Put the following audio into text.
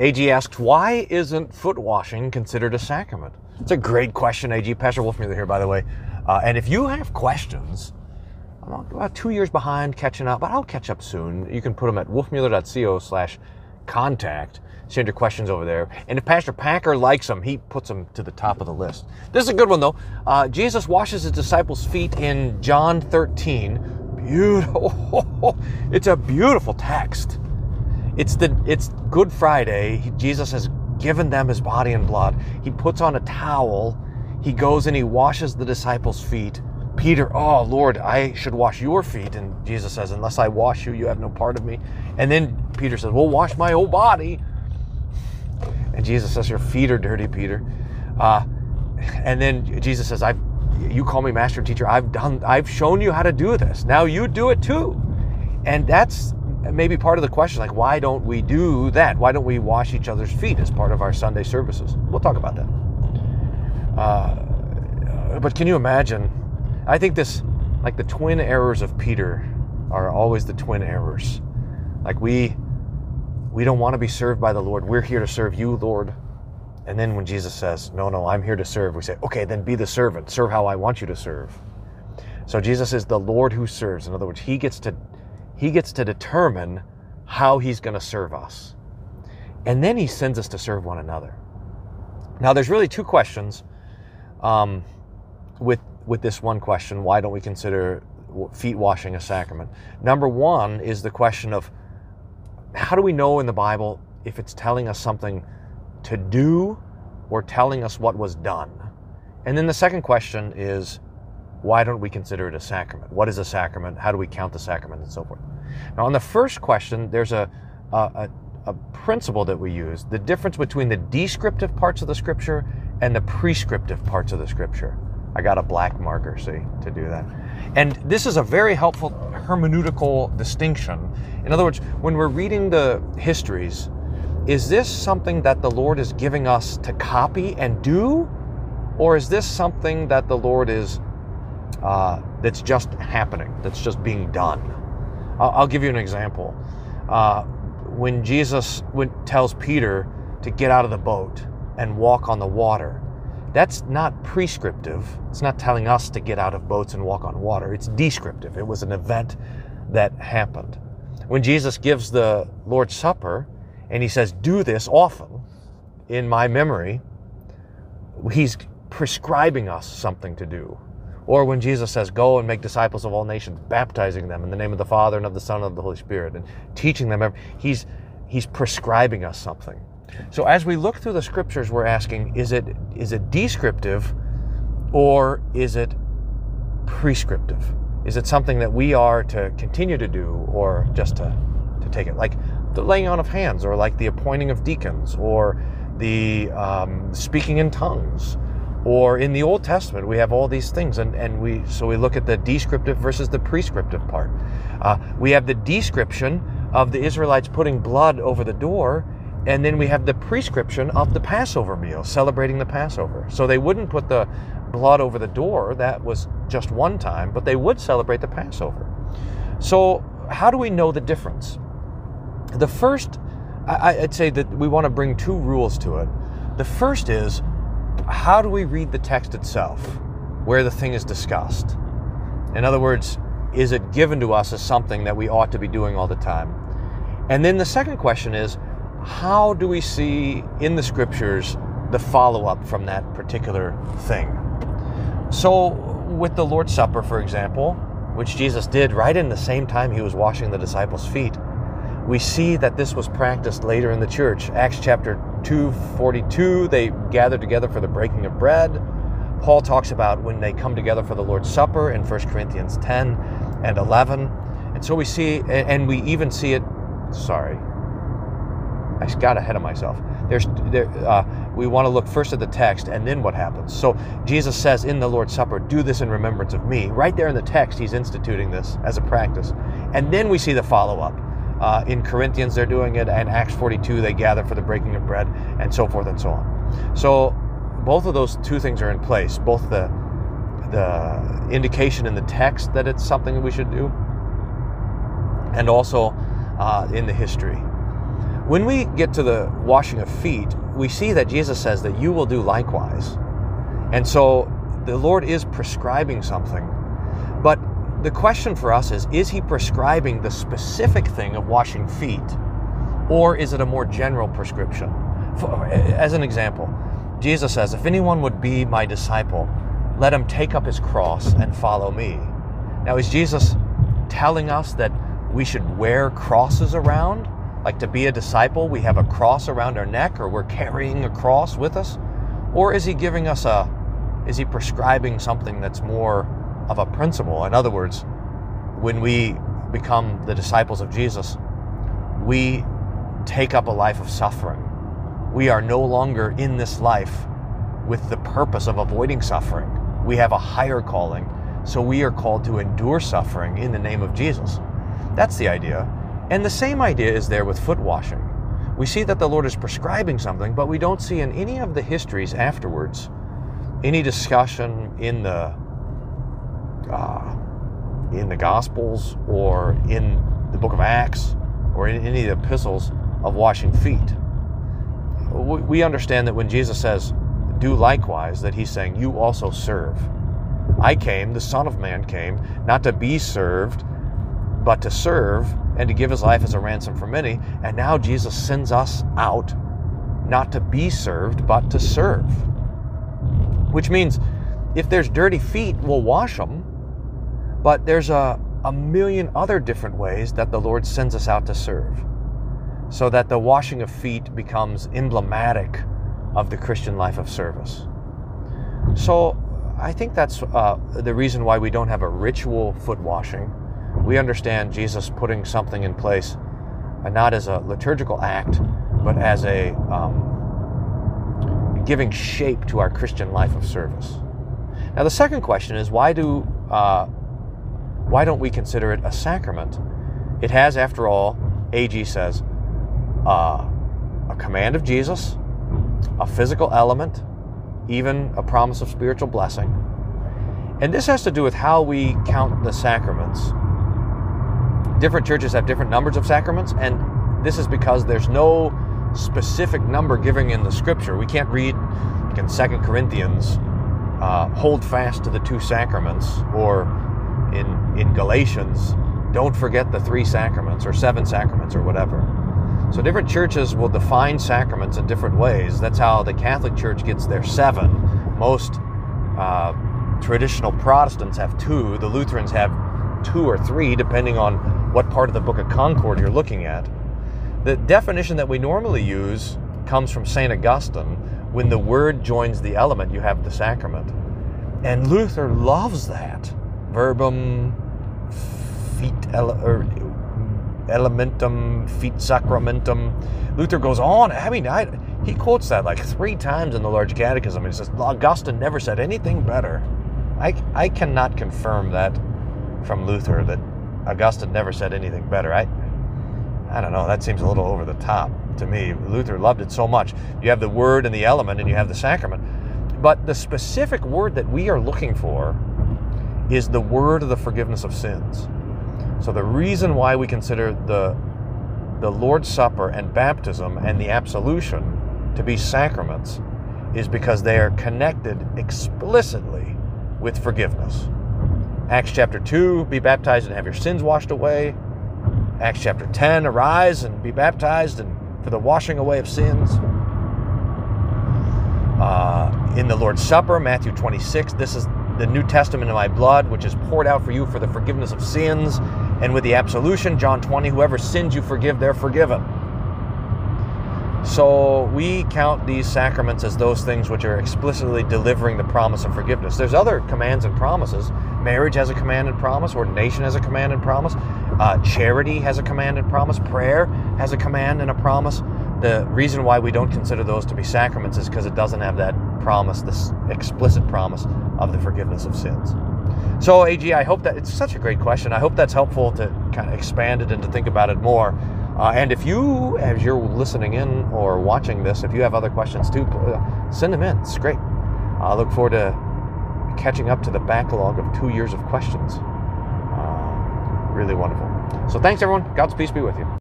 AG asks, why isn't foot washing considered a sacrament? It's a great question, AG. Pastor Wolfmueller here, by the way. Uh, and if you have questions, I'm about two years behind catching up, but I'll catch up soon. You can put them at wolfmueller.co slash contact. Send your questions over there. And if Pastor Packer likes them, he puts them to the top of the list. This is a good one, though. Uh, Jesus washes his disciples' feet in John 13. Beautiful. It's a beautiful text. It's the it's Good Friday. Jesus has given them his body and blood. He puts on a towel. He goes and he washes the disciples' feet. Peter, oh Lord, I should wash your feet. And Jesus says, Unless I wash you, you have no part of me. And then Peter says, Well, wash my whole body. And Jesus says, Your feet are dirty, Peter. Uh, and then Jesus says, I've you call me master and teacher. I've done I've shown you how to do this. Now you do it too. And that's maybe part of the question like why don't we do that? Why don't we wash each other's feet as part of our sunday services? We'll talk about that. Uh, but can you imagine? I think this like the twin errors of peter are always the twin errors. Like we we don't want to be served by the lord. We're here to serve you lord. And then when jesus says no no i'm here to serve we say okay then be the servant. Serve how i want you to serve. So jesus is the lord who serves. In other words he gets to he gets to determine how he's going to serve us. And then he sends us to serve one another. Now, there's really two questions um, with, with this one question why don't we consider feet washing a sacrament? Number one is the question of how do we know in the Bible if it's telling us something to do or telling us what was done? And then the second question is why don't we consider it a sacrament? What is a sacrament? How do we count the sacrament and so forth? Now, on the first question, there's a, a, a principle that we use the difference between the descriptive parts of the scripture and the prescriptive parts of the scripture. I got a black marker, see, to do that. And this is a very helpful hermeneutical distinction. In other words, when we're reading the histories, is this something that the Lord is giving us to copy and do? Or is this something that the Lord is uh, that's just happening, that's just being done. I'll, I'll give you an example. Uh, when Jesus tells Peter to get out of the boat and walk on the water, that's not prescriptive. It's not telling us to get out of boats and walk on water. It's descriptive. It was an event that happened. When Jesus gives the Lord's Supper and he says, Do this often in my memory, he's prescribing us something to do. Or when Jesus says, Go and make disciples of all nations, baptizing them in the name of the Father and of the Son and of the Holy Spirit, and teaching them, he's, he's prescribing us something. So as we look through the scriptures, we're asking, is it, is it descriptive or is it prescriptive? Is it something that we are to continue to do or just to, to take it? Like the laying on of hands, or like the appointing of deacons, or the um, speaking in tongues, or in the Old Testament, we have all these things, and, and we so we look at the descriptive versus the prescriptive part. Uh, we have the description of the Israelites putting blood over the door, and then we have the prescription of the Passover meal, celebrating the Passover. So they wouldn't put the blood over the door, that was just one time, but they would celebrate the Passover. So, how do we know the difference? The first, I'd say that we want to bring two rules to it. The first is how do we read the text itself, where the thing is discussed? In other words, is it given to us as something that we ought to be doing all the time? And then the second question is, how do we see in the scriptures the follow up from that particular thing? So, with the Lord's Supper, for example, which Jesus did right in the same time he was washing the disciples' feet, we see that this was practiced later in the church. Acts chapter 2:42, they gathered together for the breaking of bread. Paul talks about when they come together for the Lord's Supper in 1 Corinthians 10 and 11. And so we see, and we even see it, sorry, I got ahead of myself. There's, there, uh, we want to look first at the text and then what happens. So Jesus says in the Lord's Supper, do this in remembrance of me. Right there in the text, he's instituting this as a practice. And then we see the follow up. Uh, in Corinthians, they're doing it, and Acts 42, they gather for the breaking of bread, and so forth and so on. So, both of those two things are in place. Both the the indication in the text that it's something we should do, and also uh, in the history. When we get to the washing of feet, we see that Jesus says that you will do likewise. And so the Lord is prescribing something. But the question for us is is he prescribing the specific thing of washing feet? Or is it a more general prescription? For, as an example, Jesus says, If anyone would be my disciple, let him take up his cross and follow me. Now, is Jesus telling us that we should wear crosses around? Like to be a disciple, we have a cross around our neck or we're carrying a cross with us? Or is he giving us a, is he prescribing something that's more of a principle? In other words, when we become the disciples of Jesus, we take up a life of suffering. We are no longer in this life with the purpose of avoiding suffering. We have a higher calling, so we are called to endure suffering in the name of Jesus. That's the idea. And the same idea is there with foot washing. We see that the Lord is prescribing something, but we don't see in any of the histories afterwards any discussion in the uh, in the Gospels or in the book of Acts or in any of the epistles of washing feet. We understand that when Jesus says, do likewise, that he's saying, you also serve. I came, the Son of Man came, not to be served, but to serve and to give his life as a ransom for many. And now Jesus sends us out not to be served, but to serve. Which means if there's dirty feet, we'll wash them. But there's a, a million other different ways that the Lord sends us out to serve so that the washing of feet becomes emblematic of the Christian life of service. So I think that's uh, the reason why we don't have a ritual foot washing. We understand Jesus putting something in place, uh, not as a liturgical act, but as a um, giving shape to our Christian life of service. Now, the second question is why do uh, why don't we consider it a sacrament? It has, after all, AG says, uh, a command of Jesus, a physical element, even a promise of spiritual blessing. And this has to do with how we count the sacraments. Different churches have different numbers of sacraments, and this is because there's no specific number given in the scripture. We can't read in Second Corinthians, uh, hold fast to the two sacraments, or in, in Galatians, don't forget the three sacraments, or seven sacraments, or whatever. So different churches will define sacraments in different ways. That's how the Catholic Church gets their seven. Most uh, traditional Protestants have two. The Lutherans have two or three, depending on what part of the Book of Concord you're looking at. The definition that we normally use comes from St. Augustine. When the word joins the element, you have the sacrament. And Luther loves that. Verbum fit, or er, elementum fit sacramentum. Luther goes on. I mean, I, he quotes that like three times in the Large Catechism. He says Augustine never said anything better. I, I cannot confirm that from Luther that Augustine never said anything better. I I don't know. That seems a little over the top to me. Luther loved it so much. You have the word and the element, and you have the sacrament. But the specific word that we are looking for is the word of the forgiveness of sins. So the reason why we consider the the Lord's Supper and baptism and the absolution to be sacraments is because they are connected explicitly with forgiveness. Acts chapter 2, be baptized and have your sins washed away. Acts chapter 10, arise and be baptized and for the washing away of sins. Uh, in the Lord's Supper, Matthew 26, this is the New Testament in my blood, which is poured out for you for the forgiveness of sins. And with the absolution, John 20, whoever sins you forgive, they're forgiven. So we count these sacraments as those things which are explicitly delivering the promise of forgiveness. There's other commands and promises. Marriage has a command and promise. Ordination has a command and promise. Uh, charity has a command and promise. Prayer has a command and a promise. The reason why we don't consider those to be sacraments is because it doesn't have that promise, this explicit promise of the forgiveness of sins. So, AG, I hope that it's such a great question. I hope that's helpful to kind of expand it and to think about it more. Uh, and if you, as you're listening in or watching this, if you have other questions too, uh, send them in. It's great. I look forward to catching up to the backlog of two years of questions. Uh, really wonderful. So, thanks, everyone. God's peace be with you.